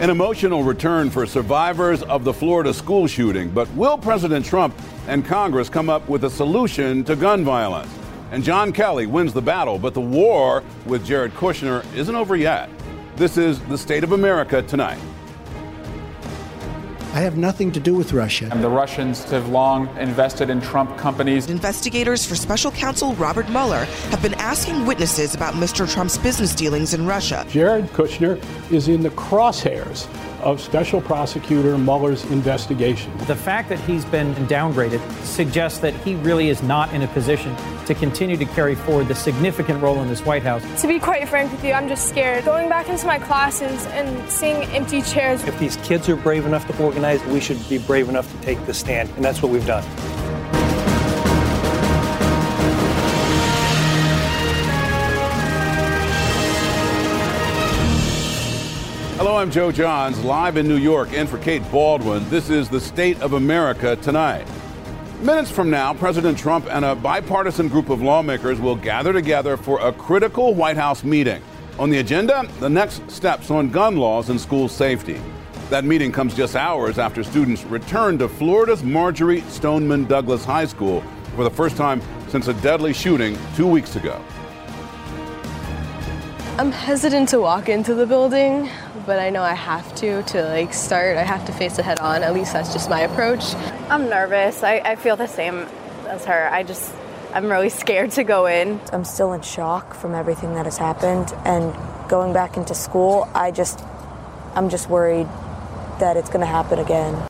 An emotional return for survivors of the Florida school shooting, but will President Trump and Congress come up with a solution to gun violence? And John Kelly wins the battle, but the war with Jared Kushner isn't over yet. This is the State of America tonight. I have nothing to do with Russia. And the Russians have long invested in Trump companies. Investigators for special counsel Robert Mueller have been asking witnesses about Mr. Trump's business dealings in Russia. Jared Kushner is in the crosshairs of Special Prosecutor Mueller's investigation. The fact that he's been downgraded suggests that he really is not in a position to continue to carry forward the significant role in this White House. To be quite frank with you, I'm just scared. Going back into my classes and seeing empty chairs. If these kids are brave enough to organize, we should be brave enough to take the stand, and that's what we've done. I'm Joe Johns, live in New York, and for Kate Bolduan. This is the State of America tonight. Minutes from now, President Trump and a bipartisan group of lawmakers will gather together for a critical White House meeting. On the agenda, the next steps on gun laws and school safety. That meeting comes just hours after students returned to Florida's Marjory Stoneman Douglas High School for the first time since a deadly shooting two weeks ago. I'm hesitant to walk into the building but I know I have to to like start. I have to face it head on. At least that's just my approach. I'm nervous. I, I feel the same as her. I just I'm really scared to go in. I'm still in shock from everything that has happened and going back into school. I just I'm just worried that it's going to happen again.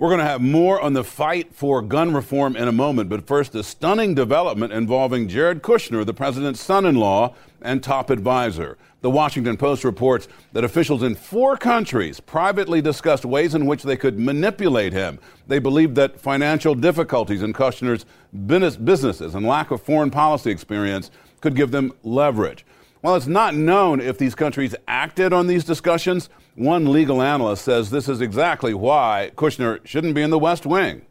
We're going to have more on the fight for gun reform in a moment, but first, a stunning development involving Jared Kushner, the president's son in law and top advisor. The Washington Post reports that officials in four countries privately discussed ways in which they could manipulate him. They believed that financial difficulties in Kushner's business, businesses and lack of foreign policy experience could give them leverage. While it's not known if these countries acted on these discussions, one legal analyst says this is exactly why Kushner shouldn't be in the West Wing.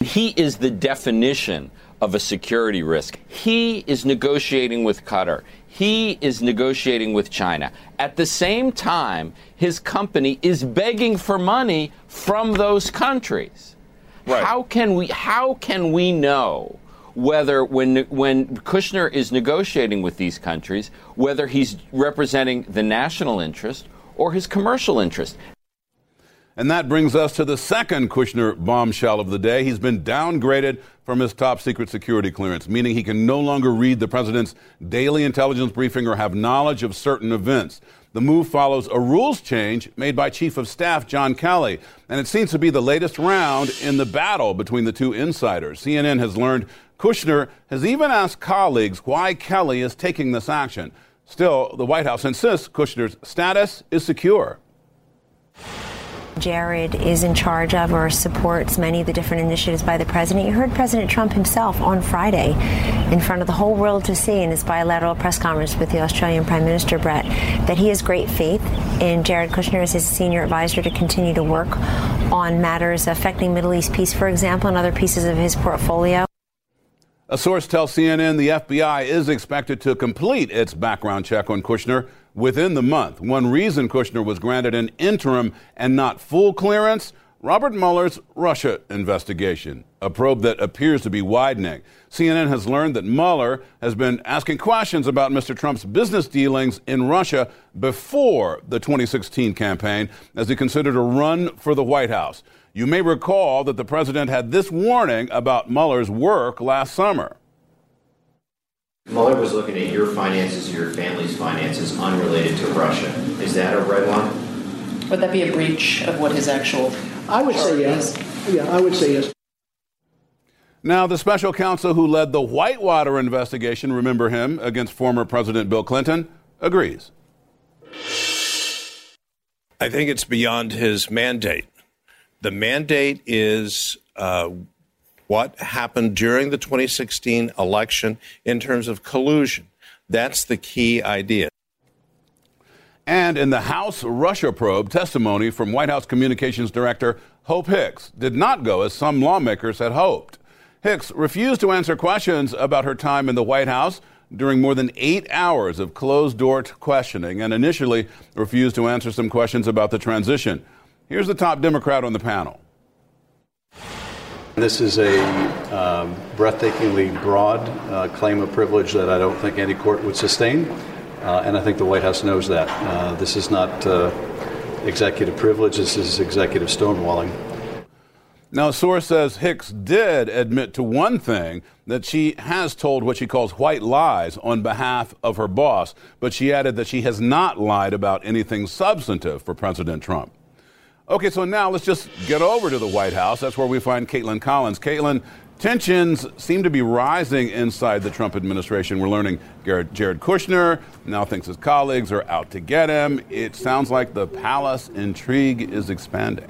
He is the definition of a security risk. He is negotiating with Qatar. He is negotiating with China. At the same time, his company is begging for money from those countries. Right. How can we how can we know whether when when Kushner is negotiating with these countries, whether he's representing the national interest or his commercial interest. And that brings us to the second Kushner bombshell of the day. He's been downgraded from his top secret security clearance, meaning he can no longer read the president's daily intelligence briefing or have knowledge of certain events. The move follows a rules change made by Chief of Staff John Kelly, and it seems to be the latest round in the battle between the two insiders. CNN has learned Kushner has even asked colleagues why Kelly is taking this action. Still, the White House insists Kushner's status is secure. Jared is in charge of or supports many of the different initiatives by the president. You heard President Trump himself on Friday in front of the whole world to see in his bilateral press conference with the Australian Prime Minister, Brett, that he has great faith in Jared Kushner as his senior advisor to continue to work on matters affecting Middle East peace, for example, and other pieces of his portfolio. A source tells CNN the FBI is expected to complete its background check on Kushner within the month. One reason Kushner was granted an interim and not full clearance Robert Mueller's Russia investigation, a probe that appears to be widening. CNN has learned that Mueller has been asking questions about Mr. Trump's business dealings in Russia before the 2016 campaign as he considered a run for the White House. You may recall that the president had this warning about Mueller's work last summer. Mueller was looking at your finances, your family's finances, unrelated to Russia. Is that a red line? Would that be a breach of what his actual? I would say yes. Yeah, I would say yes. Now, the special counsel who led the Whitewater investigation, remember him, against former President Bill Clinton, agrees. I think it's beyond his mandate. The mandate is uh, what happened during the 2016 election in terms of collusion. That's the key idea. And in the House Russia probe, testimony from White House Communications Director Hope Hicks did not go as some lawmakers had hoped. Hicks refused to answer questions about her time in the White House during more than eight hours of closed door questioning and initially refused to answer some questions about the transition. Here's the top Democrat on the panel. This is a um, breathtakingly broad uh, claim of privilege that I don't think any court would sustain, uh, and I think the White House knows that. Uh, this is not uh, executive privilege, this is executive stonewalling. Now, a source says Hicks did admit to one thing that she has told what she calls white lies on behalf of her boss, but she added that she has not lied about anything substantive for President Trump. Okay, so now let's just get over to the White House. That's where we find Kaitlan Collins. Kaitlan, tensions seem to be rising inside the Trump administration. We're learning Jared Kushner now thinks his colleagues are out to get him. It sounds like the palace intrigue is expanding.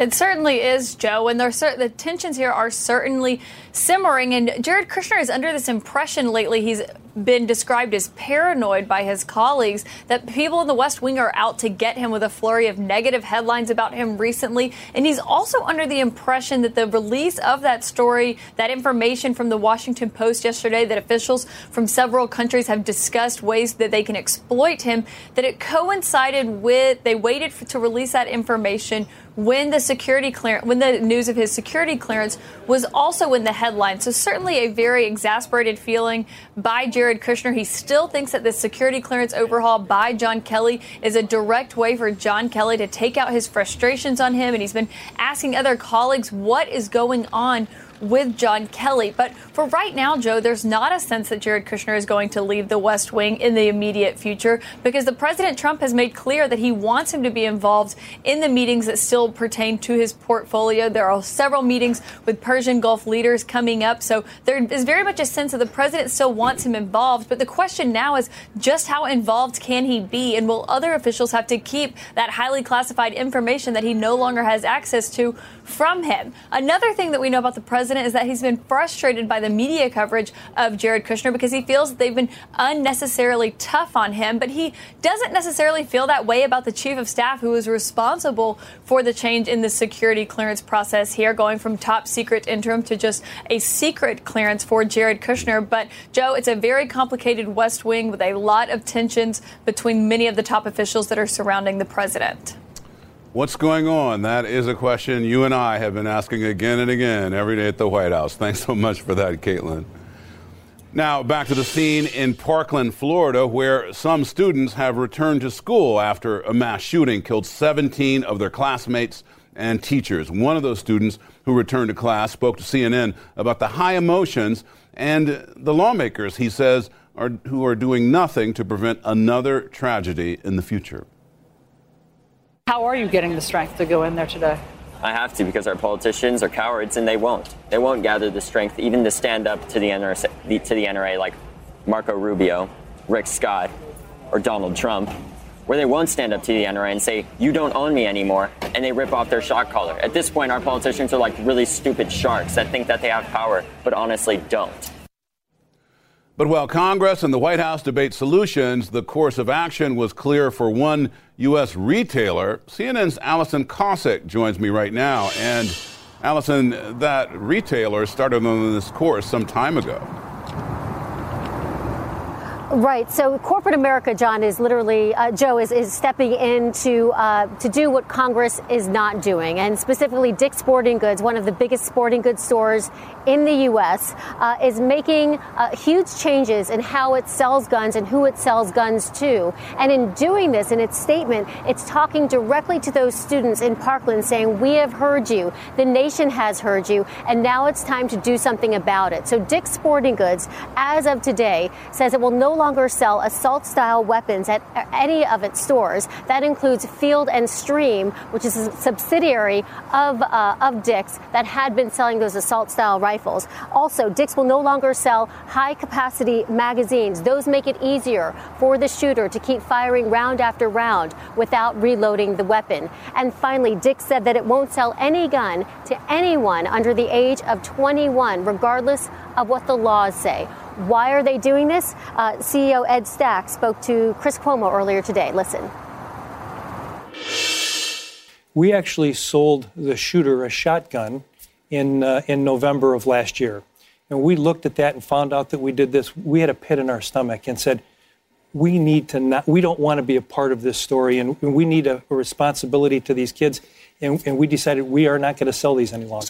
It certainly is, Joe, and the tensions here are certainly simmering. And Jared Kushner is under this impression lately. He's been described as paranoid by his colleagues that people in the West Wing are out to get him with a flurry of negative headlines about him recently. And he's also under the impression that the release of that story, that information from the Washington Post yesterday, that officials from several countries have discussed ways that they can exploit him, that it coincided with, they waited for, to release that information when the security clearance, when the news of his security clearance was also in the headlines. So certainly a very exasperated feeling by Jared Kushner. He still thinks that the security clearance overhaul by John Kelly is a direct way for John Kelly to take out his frustrations on him. And he's been asking other colleagues what is going on with John Kelly. But for right now, Joe, there's not a sense that Jared Kushner is going to leave the West Wing in the immediate future because the President Trump has made clear that he wants him to be involved in the meetings that still pertain to his portfolio. There are several meetings with Persian Gulf leaders coming up. So there is very much a sense that the president still wants him involved. But the question now is just how involved can he be? And will other officials have to keep that highly classified information that he no longer has access to from him? Another thing that we know about the president president is that he's been frustrated by the media coverage of Jared Kushner because he feels they've been unnecessarily tough on him. But he doesn't necessarily feel that way about the chief of staff who is responsible for the change in the security clearance process here, going from top secret interim to just a secret clearance for Jared Kushner. But Joe, it's a very complicated West Wing with a lot of tensions between many of the top officials that are surrounding the president. What's going on? That is a question you and I have been asking again and again every day at the White House. Thanks so much for that, Kaitlan. Now, back to the scene in Parkland, Florida, where some students have returned to school after a mass shooting killed 17 of their classmates and teachers. One of those students who returned to class spoke to CNN about the high emotions and the lawmakers, he says, are, who are doing nothing to prevent another tragedy in the future. How are you getting the strength to go in there today? I have to because our politicians are cowards and they won't. They won't gather the strength even to stand up to the NRA, to the NRA like Marco Rubio, Rick Scott, or Donald Trump, where they won't stand up to the NRA and say, You don't own me anymore, and they rip off their shock collar. At this point, our politicians are like really stupid sharks that think that they have power, but honestly don't. But while Congress and the White House debate solutions, the course of action was clear for one U.S. retailer. CNN's Alison Kosik joins me right now. And Alison, that retailer started on this course some time ago. Right. So corporate America, John, is literally uh, Joe is, is stepping in to uh, to do what Congress is not doing, and specifically Dick's Sporting Goods, one of the biggest sporting goods stores in the U.S., uh, is making uh, huge changes in how it sells guns and who it sells guns to. And in doing this, in its statement, it's talking directly to those students in Parkland, saying, "We have heard you. The nation has heard you, and now it's time to do something about it." So Dick's Sporting Goods, as of today, says it will no longer sell assault style weapons at any of its stores. That includes Field and Stream, which is a subsidiary of, uh, of Dick's that had been selling those assault style rifles. Also, Dick's will no longer sell high capacity magazines. Those make it easier for the shooter to keep firing round after round without reloading the weapon. And finally, Dick's said that it won't sell any gun to anyone under the age of 21, regardless of what the laws say. Why are they doing this? Uh, CEO Ed Stack spoke to Chris Cuomo earlier today. Listen. We actually sold the shooter a shotgun in, uh, in November of last year. and we looked at that and found out that we did this, we had a pit in our stomach and said, we need to not, we don't want to be a part of this story, and we need a, a responsibility to these kids. And, and we decided we are not going to sell these any longer.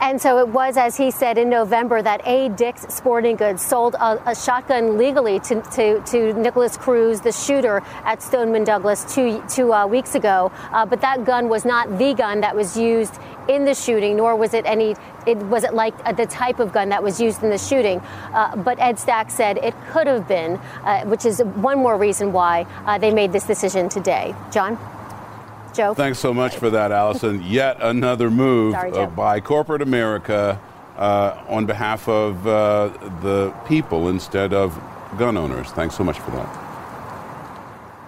And so it was, as he said in November, that A. Dick's Sporting Goods sold a, a shotgun legally to, to, to, Nikolas Cruz, the shooter at Stoneman Douglas, two, two uh, weeks ago. Uh, but that gun was not the gun that was used in the shooting, nor was it any. It was it like uh, the type of gun that was used in the shooting. Uh, but Ed Stack said it could have been, uh, which is one more reason why uh, they made this decision today. John. Joe. Thanks so much for that, Alison. Yet another move Sorry, uh, by corporate America uh, on behalf of uh, the people instead of gun owners. Thanks so much for that.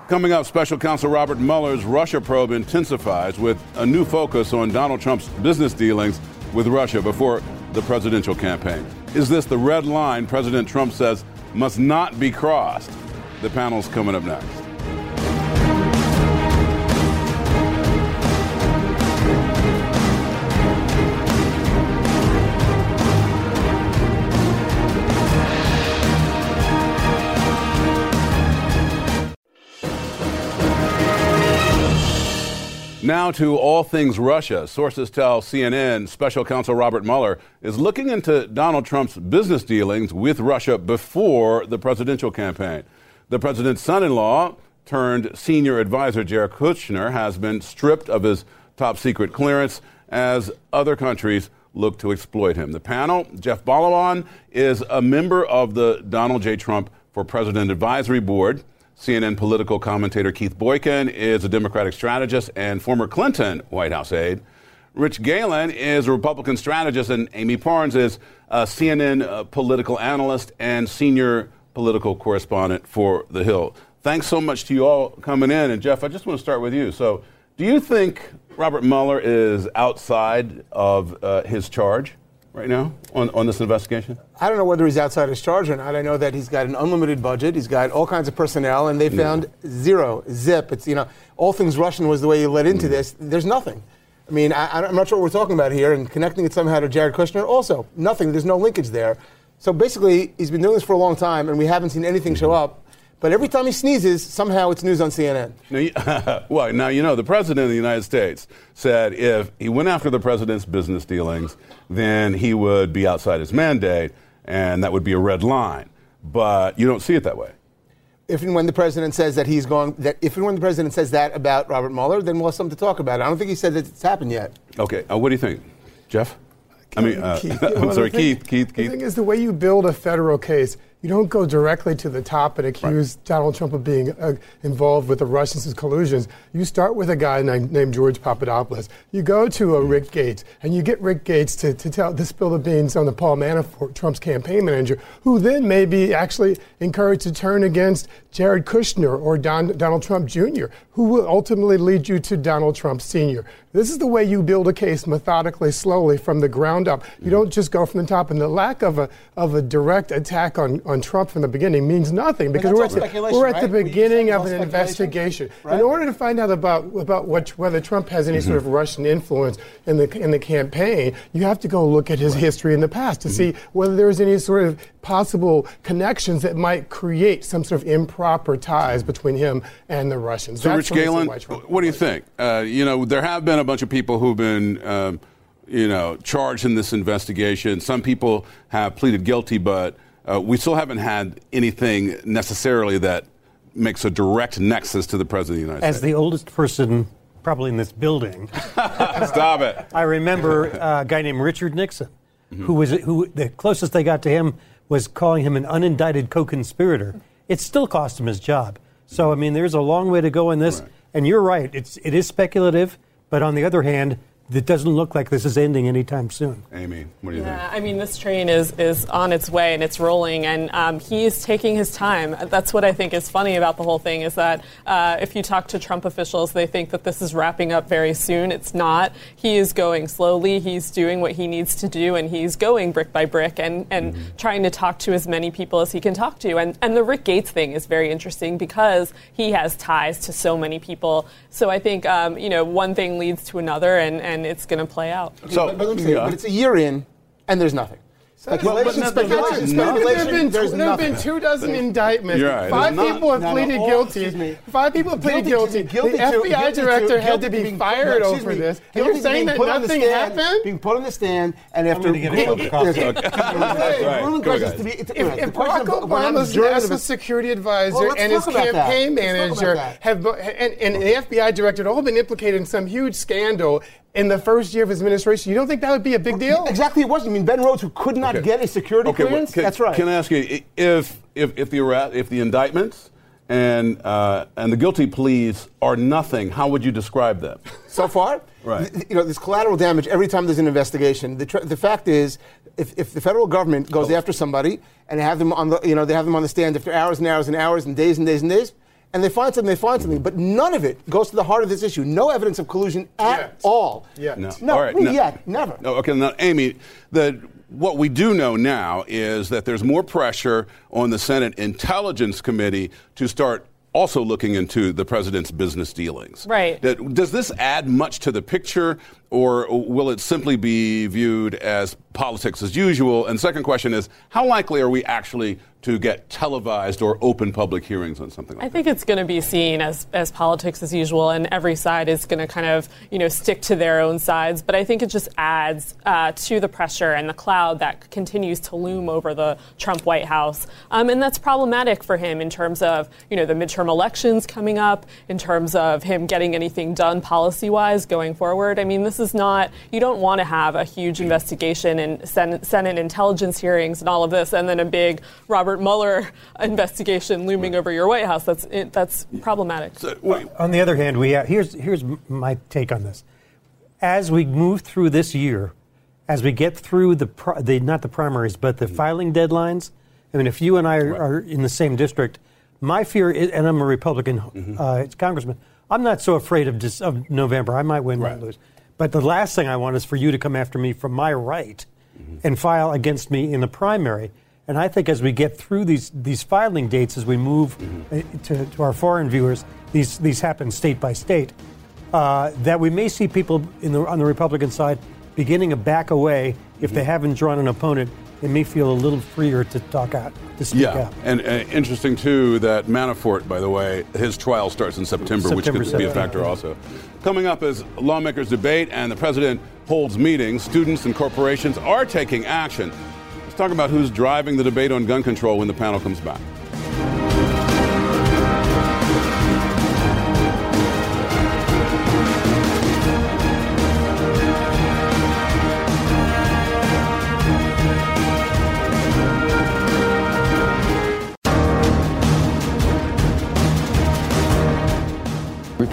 Coming up, Special Counsel Robert Mueller's Russia probe intensifies with a new focus on Donald Trump's business dealings with Russia before the presidential campaign. Is this the red line President Trump says must not be crossed? The panel's coming up next. Now to all things Russia. Sources tell CNN Special Counsel Robert Mueller is looking into Donald Trump's business dealings with Russia before the presidential campaign. The president's son in law turned senior advisor Jared Kushner has been stripped of his top secret clearance as other countries look to exploit him. The panel, Jeff Ballabon, is a member of the Donald J. Trump for President Advisory Board. CNN political commentator Keith Boykin is a Democratic strategist and former Clinton White House aide. Rich Galen is a Republican strategist, and Amie Parnes is a CNN uh, political analyst and senior political correspondent for The Hill. Thanks so much to you all coming in. And Jeff, I just want to start with you. So, do you think Robert Mueller is outside of uh, his charge? Right now on, on this investigation? I don't know whether he's outside his charge or not. I know that he's got an unlimited budget. He's got all kinds of personnel, and they found zero, zip. It's, you know, all things Russian was the way you led into mm. this. There's nothing. I mean, I, am not sure what we're talking about here, and connecting it somehow to Jared Kushner, also nothing. There's no linkage there. So basically, he's been doing this for a long time, and we haven't seen anything show up. But every time he sneezes, somehow it's news on CNN. Now, you, well, now you know the president of the United States said if he went after the president's business dealings, then he would be outside his mandate, and that would be a red line. But you don't see it that way. If and when the president says that he's going, that if and when the president says that about Robert Mueller, then we'll have something to talk about. I don't think he said that it's happened yet. Okay, uh, what do you think, Jeff? I mean, uh, Keith, I'm sorry, thing, Keith, Keith, Keith. The thing is, the way you build a federal case you don't go directly to the top and accuse right. Donald Trump of being uh, involved with the Russians' collusions. You start with a guy named, named, George Papadopoulos. You go to a Rick Gates, and you get Rick Gates to, to tell to spill the beans on the Paul Manafort, Trump's campaign manager, who then may be actually encouraged to turn against Jared Kushner or Don, Donald Trump Jr., who will ultimately lead you to Donald Trump Sr. This is the way you build a case methodically, slowly from the ground up. You don't just go from the top. And the lack of a of a direct attack on, on Trump from the beginning means nothing because we're at, the, we're at the beginning of an investigation. Right? In order to find out about about what, whether Trump has any mm-hmm. sort of Russian influence in the in the campaign, you have to go look at his right. history in the past to mm-hmm. see whether there is any sort of possible connections that might create some sort of improper ties between him and the Russians. So, That's Rich Galen, what do you think? Uh, you know, there have been a bunch of people who've been. Um, you know, charged in this investigation. Some people have pleaded guilty, but uh, we still haven't had anything necessarily that makes a direct nexus to the president of the United As States. As the oldest person probably in this building, stop it. I remember uh, a guy named Richard Nixon, mm-hmm. who was who the closest they got to him was calling him an unindicted co-conspirator. It still cost him his job. So I mean, there's a long way to go in this. Right. And you're right; it's it is speculative. But on the other hand, it doesn't look like this is ending anytime soon. Amy, what do you think? yeah, think? I mean, this train is, is on its way and it's rolling, and um, he's taking his time. That's what I think is funny about the whole thing is that uh, if you talk to Trump officials, they think that this is wrapping up very soon. It's not. He is going slowly. He's doing what he needs to do, and he's going brick by brick and, and mm-hmm. trying to talk to as many people as he can talk to. And, and the Rick Gates thing is very interesting because he has ties to so many people. So I think, um, you know, one thing leads to another, and, and and it's going to play out. So, but, but, say, but it's a year in, and there's nothing. Speculation, well, speculation, speculation. There have been, there's there have been two dozen indictments. Right. Five There's people have pleaded no, no, guilty. Five people have pleaded guilty. guilty. the guilty FBI to, director to, had to be being, fired no, over me, this. And you're saying that nothing stand, happened? Being put on the stand, and after gonna get a cup. If Barack Obama's national security advisor and his campaign manager have, and, and the FBI director had all been implicated in some huge scandal in the first year of his administration, you don't think that would be a big deal? Exactly, it was. You mean Ben Rhodes, who could not Okay. get a security Okay, well, clearance? can, That's right. Can I ask you if if if the arrest, if the indictments and uh, and the guilty pleas are nothing, how would you describe them? so far. Right. th- You know, there's collateral damage every time there's an investigation. The, tr- the fact is, if, if the federal government goes after somebody and they have them on the, you know, they have them on the stand after hours and hours and hours and days and days and days, and they find something, they find something, but none of it goes to the heart of this issue. No evidence of collusion at Yet. all. Yeah. No. No, All right, no. yet, never. No, okay, now, Amy, the, what we do know now is that there's more pressure on the Senate Intelligence Committee to start also looking into the president's business dealings. Right. Does this add much to the picture, or will it simply be viewed as politics as usual? And second question is, how likely are we actually to get televised or open public hearings on something like that? I think it's going to be seen as, as politics as usual, and every side is going to kind of you know stick to their own sides. But I think it just adds uh, to the pressure and the cloud that continues to loom over the Trump White House, um, and that's problematic for him in terms of you know the midterm elections coming up, in terms of him getting anything done policy wise going forward. I mean, this is not you don't want to have a huge investigation and Senate, Senate intelligence hearings and all of this, and then a big Robert Mueller investigation looming over your White House. That's it, that's problematic. Uh, on the other hand, we have, here's here's my take on this. As we move through this year, as we get through the, pri- the not the primaries but the mm. filing deadlines. I mean, if you and I are, are in the same district, my fear is, and I'm a Republican uh, mm-hmm. congressman, I'm not so afraid of, dis- of November. I might win, might lose. But the last thing I want is for you to come after me from my right and file against me in the primary. And I think as we get through these these filing dates, as we move uh, to, to our foreign viewers, these these happen state by state. Uh, that we may see people in the, on the Republican side beginning to back away if they haven't drawn an opponent. They may feel a little freer to talk out, to speak Yeah, out. and uh, interesting too that Manafort, by the way, his trial starts in September, which September could be a 7th. factor also. Coming up is lawmakers debate, and the president holds meetings. Students and corporations are taking action. Let's talk about who's driving the debate on gun control when the panel comes back.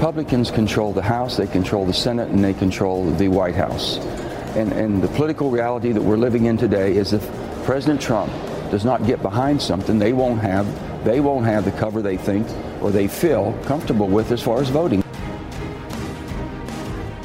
Republicans control the House, they control the Senate, and they control the White House. And, and the political reality that we're living in today is if President Trump does not get behind something, they won't have they won't have the cover they think or they feel comfortable with as far as voting.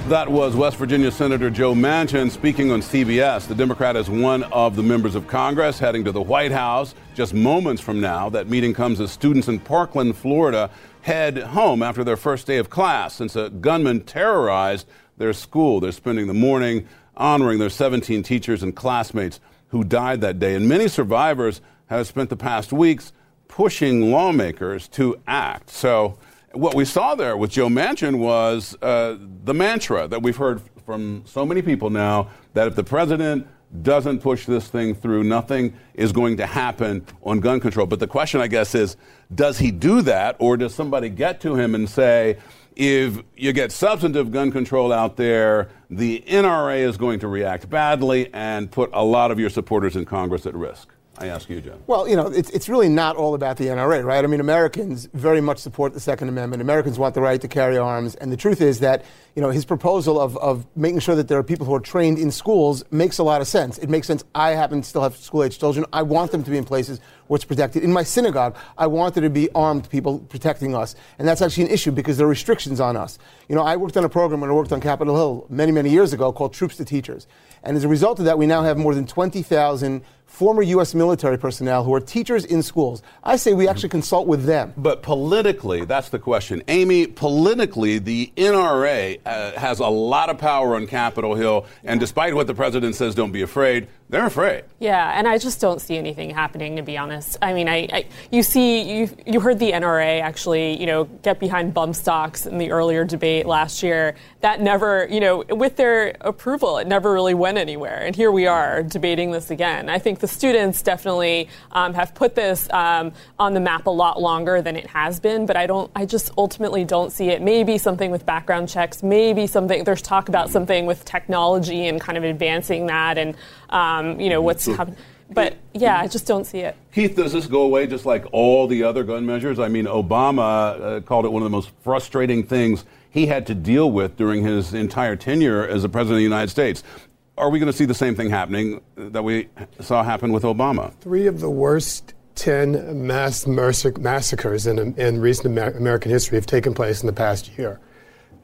That was West Virginia Senator Joe Manchin speaking on CBS. The Democrat is one of the members of Congress heading to the White House just moments from now. That meeting comes as students in Parkland, Florida, head home after their first day of class since a gunman terrorized their school. They're spending the morning honoring their 17 teachers and classmates who died that day. And many survivors have spent the past weeks pushing lawmakers to act. So, what we saw there with Joe Manchin was uh, the mantra that we've heard from so many people now that if the president doesn't push this thing through, nothing is going to happen on gun control. But the question, I guess, is does he do that, or does somebody get to him and say, if you get substantive gun control out there, the NRA is going to react badly and put a lot of your supporters in Congress at risk? I ask you, John. Well, you know, it's, it's really not all about the NRA, right? I mean, Americans very much support the Second Amendment. Americans want the right to carry arms. And the truth is that, you know, his proposal of, of making sure that there are people who are trained in schools makes a lot of sense. It makes sense. I happen to still have school age children. I want them to be in places where it's protected. In my synagogue, I want there to be armed people protecting us. And that's actually an issue because there are restrictions on us. You know, I worked on a program when I worked on Capitol Hill many, many years ago called Troops to Teachers. And as a result of that, we now have more than 20,000 former U.S. military personnel who are teachers in schools. I say we actually consult with them. But politically, that's the question. Amy, politically, the NRA uh, has a lot of power on Capitol Hill, and despite what the president says, don't be afraid, they're afraid. Yeah, and I just don't see anything happening, to be honest. I mean, I, I you see, you you heard the NRA actually, you know, get behind bump stocks in the earlier debate last year. That never, you know, with their approval, it never really went anywhere. And here we are debating this again. I think the students definitely um, have put this um, on the map a lot longer than it has been, but I don't, I just ultimately don't see it. Maybe something with background checks, maybe something. There's talk about something with technology and kind of advancing that, and um, you know what's happening. But yeah, I just don't see it. Keith, does this go away just like all the other gun measures? I mean, Obama uh, called it one of the most frustrating things he had to deal with during his entire tenure as the president of the United States. Are we going to see the same thing happening that we saw happen with Obama? Three of the worst 10 mass massacres in, in recent American history have taken place in the past year.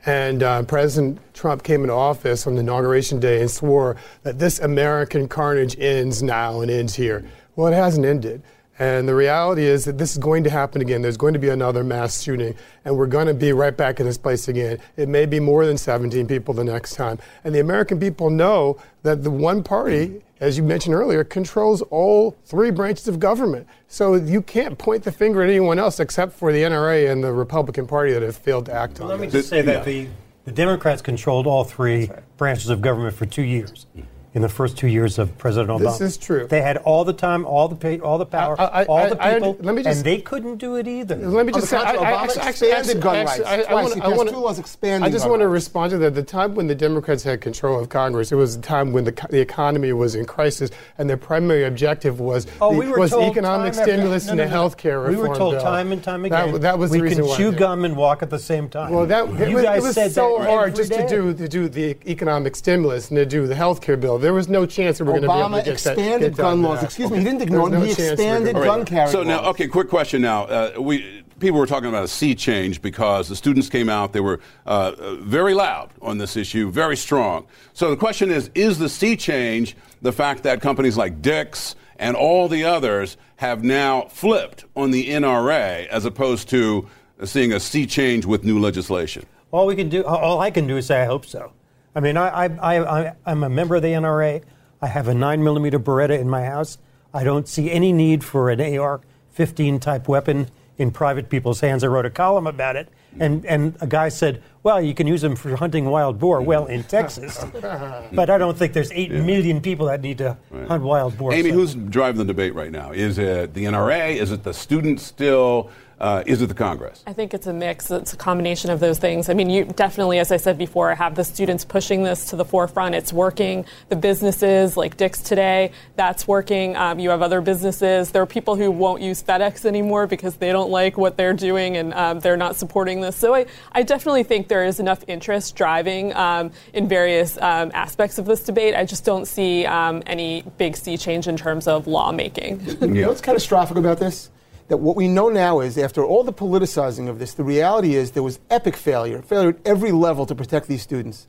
And uh, President Trump came into office on the inauguration day and swore that this American carnage ends now and ends here. Well, it hasn't ended. And the reality is that this is going to happen again. There's going to be another mass shooting, and we're going to be right back in this place again. It may be more than 17 people the next time. And the American people know that the one party, as you mentioned earlier, controls all three branches of government. So you can't point the finger at anyone else except for the NRA and the Republican Party that have failed to act on it. Let me this. just say that the, the Democrats controlled all three branches of government for two years mm-hmm. In the first two years of President Obama. This is true. They had all the time, all the pay, all the power, I- I- all the I- I- people, let me just- and they couldn't do it either. Let me just say, I, I, actually, actually, actually, gun actually, rights. I, I, Twice. want, He I passed want two laws expanding I just want to respond to that. The time when the Democrats had control of Congress, it was a time when the, the economy was in crisis, and their primary objective was Oh, the, we was economic time after- stimulus no, and no, the no. health care reform. We were told bill. time and time again. That, was we the reason can chew gum and walk at the same time. Well, that it you was, guys it was said so hard just to do to do the economic stimulus and to do the health care bill. There was no chance that we're going to be able to get that. expanded get that gun done. laws. Excuse me, he didn't ignore them. no He chance we were expanded gonna- gun carry So now, okay, quick question now. Uh, we people were talking about a sea change because the students came out. They were uh, uh, very loud on this issue, very strong. So the question is: Is the sea change the fact that companies like Dick's and all the others have now flipped on the NRA as opposed to seeing a sea change with new legislation? All we can do, all I can do is say I hope so. I mean, I, I, I, I'm a member of the NRA. I have a nine millimeter Beretta in my house. I don't see any need for an AR-15 type weapon in private people's hands. I wrote a column about it, and and a guy said, "Well, you can use them for hunting wild boar." Well, in Texas, but I don't think there's eight million people that need to hunt wild boar. Amy, so- who's driving the debate right now? Is it the NRA? Is it the students still? Uh, is it the Congress? I think it's a mix. It's a combination of those things. I mean, you definitely, as I said before, have the students pushing this to the forefront. It's working. The businesses like Dick's today, that's working. Um, you have other businesses. There are people who won't use FedEx anymore because they don't like what they're doing and um, they're not supporting this. So I, I definitely think there is enough interest driving um, in various um, aspects of this debate. I just don't see um, any big sea change in terms of lawmaking. You know what's catastrophic about this? That what we know now is after all the politicizing of this, the reality is there was epic failure, failure at every level to protect these students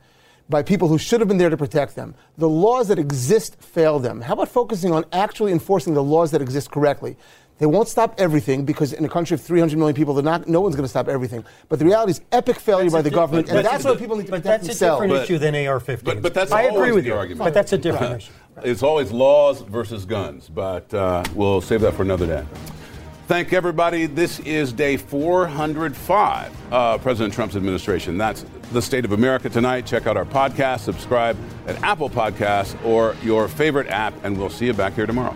by people who should have been there to protect them. The laws that exist fail them. How about focusing on actually enforcing the laws that exist correctly? They won't stop everything because in a country of 300 million people, not, no one's going to stop everything. But the reality is epic failure by the government, and that's why people need to But protect that's a different issue than AR-15. But, but that's I agree with the you, argument. but that's a different issue. It's always laws versus guns, but uh, we'll save that for another day. Thank everybody. This is day 405 of President Trump's administration. That's the state of America tonight. Check out our podcast, subscribe at Apple Podcasts or your favorite app, and we'll see you back here tomorrow.